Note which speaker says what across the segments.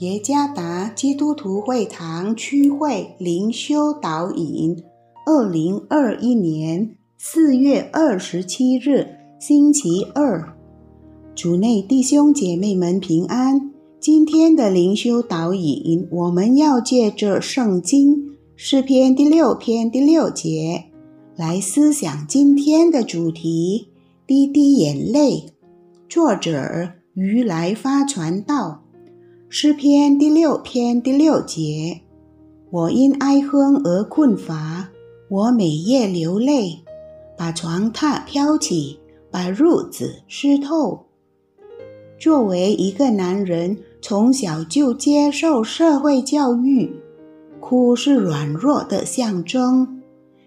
Speaker 1: 耶加达基督徒会堂区会灵修导引，二零二一年四月二十七日，星期二，主内弟兄姐妹们平安。今天的灵修导引，我们要借着圣经诗篇第六篇第六节来思想今天的主题：滴滴眼泪。作者于来发传道。诗篇第六篇第六节：我因哀哼而困乏，我每夜流泪，把床榻飘起，把褥子湿透。作为一个男人，从小就接受社会教育，哭是软弱的象征，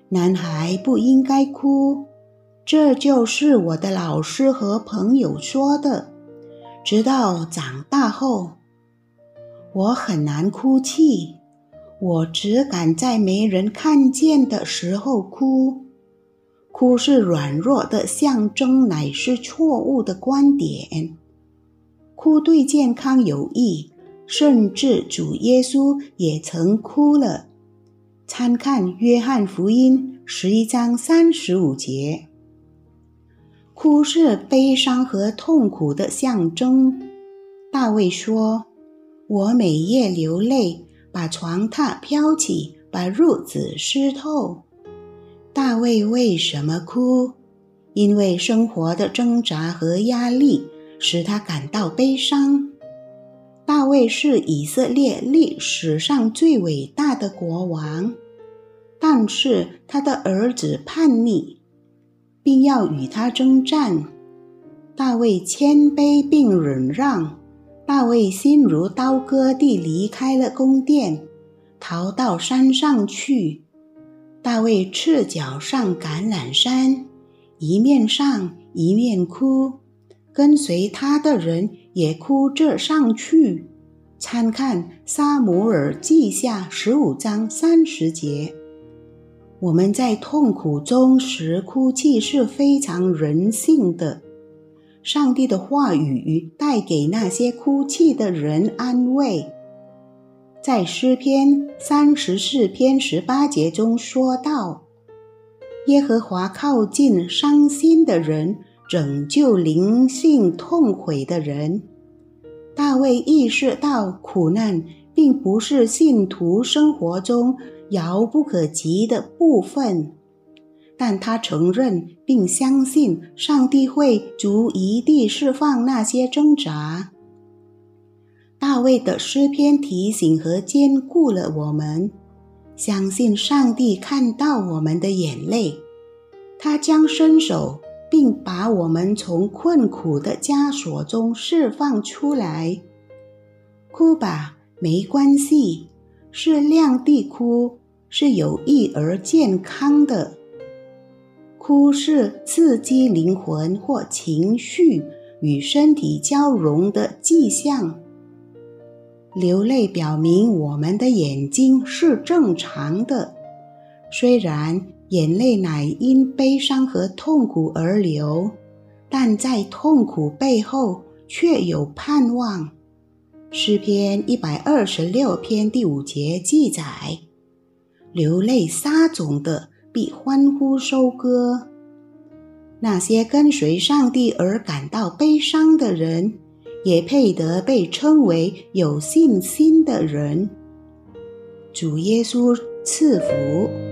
Speaker 1: 男孩不应该哭。这就是我的老师和朋友说的。直到长大后。我很难哭泣，我只敢在没人看见的时候哭。哭是软弱的象征，乃是错误的观点。哭对健康有益，甚至主耶稣也曾哭了。参看《约翰福音》十一章三十五节。哭是悲伤和痛苦的象征。大卫说。我每夜流泪，把床榻飘起，把褥子湿透。大卫为什么哭？因为生活的挣扎和压力使他感到悲伤。大卫是以色列历史上最伟大的国王，但是他的儿子叛逆，并要与他征战。大卫谦卑并忍让。大卫心如刀割地离开了宫殿，逃到山上去。大卫赤脚上橄榄山，一面上一面哭，跟随他的人也哭着上去。参看《撒母耳记下》十五章三十节。我们在痛苦中时哭泣是非常人性的。上帝的话语带给那些哭泣的人安慰，在诗篇三十四篇十八节中说道：“耶和华靠近伤心的人，拯救灵性痛悔的人。”大卫意识到苦难并不是信徒生活中遥不可及的部分。但他承认并相信上帝会逐一地释放那些挣扎。大卫的诗篇提醒和坚固了我们，相信上帝看到我们的眼泪，他将伸手并把我们从困苦的枷锁中释放出来。哭吧，没关系，是亮地哭，是有益而健康的。哭是刺激灵魂或情绪与身体交融的迹象。流泪表明我们的眼睛是正常的，虽然眼泪乃因悲伤和痛苦而流，但在痛苦背后却有盼望。诗篇一百二十六篇第五节记载：“流泪撒种的。”必欢呼收割。那些跟随上帝而感到悲伤的人，也配得被称为有信心的人。主耶稣赐福。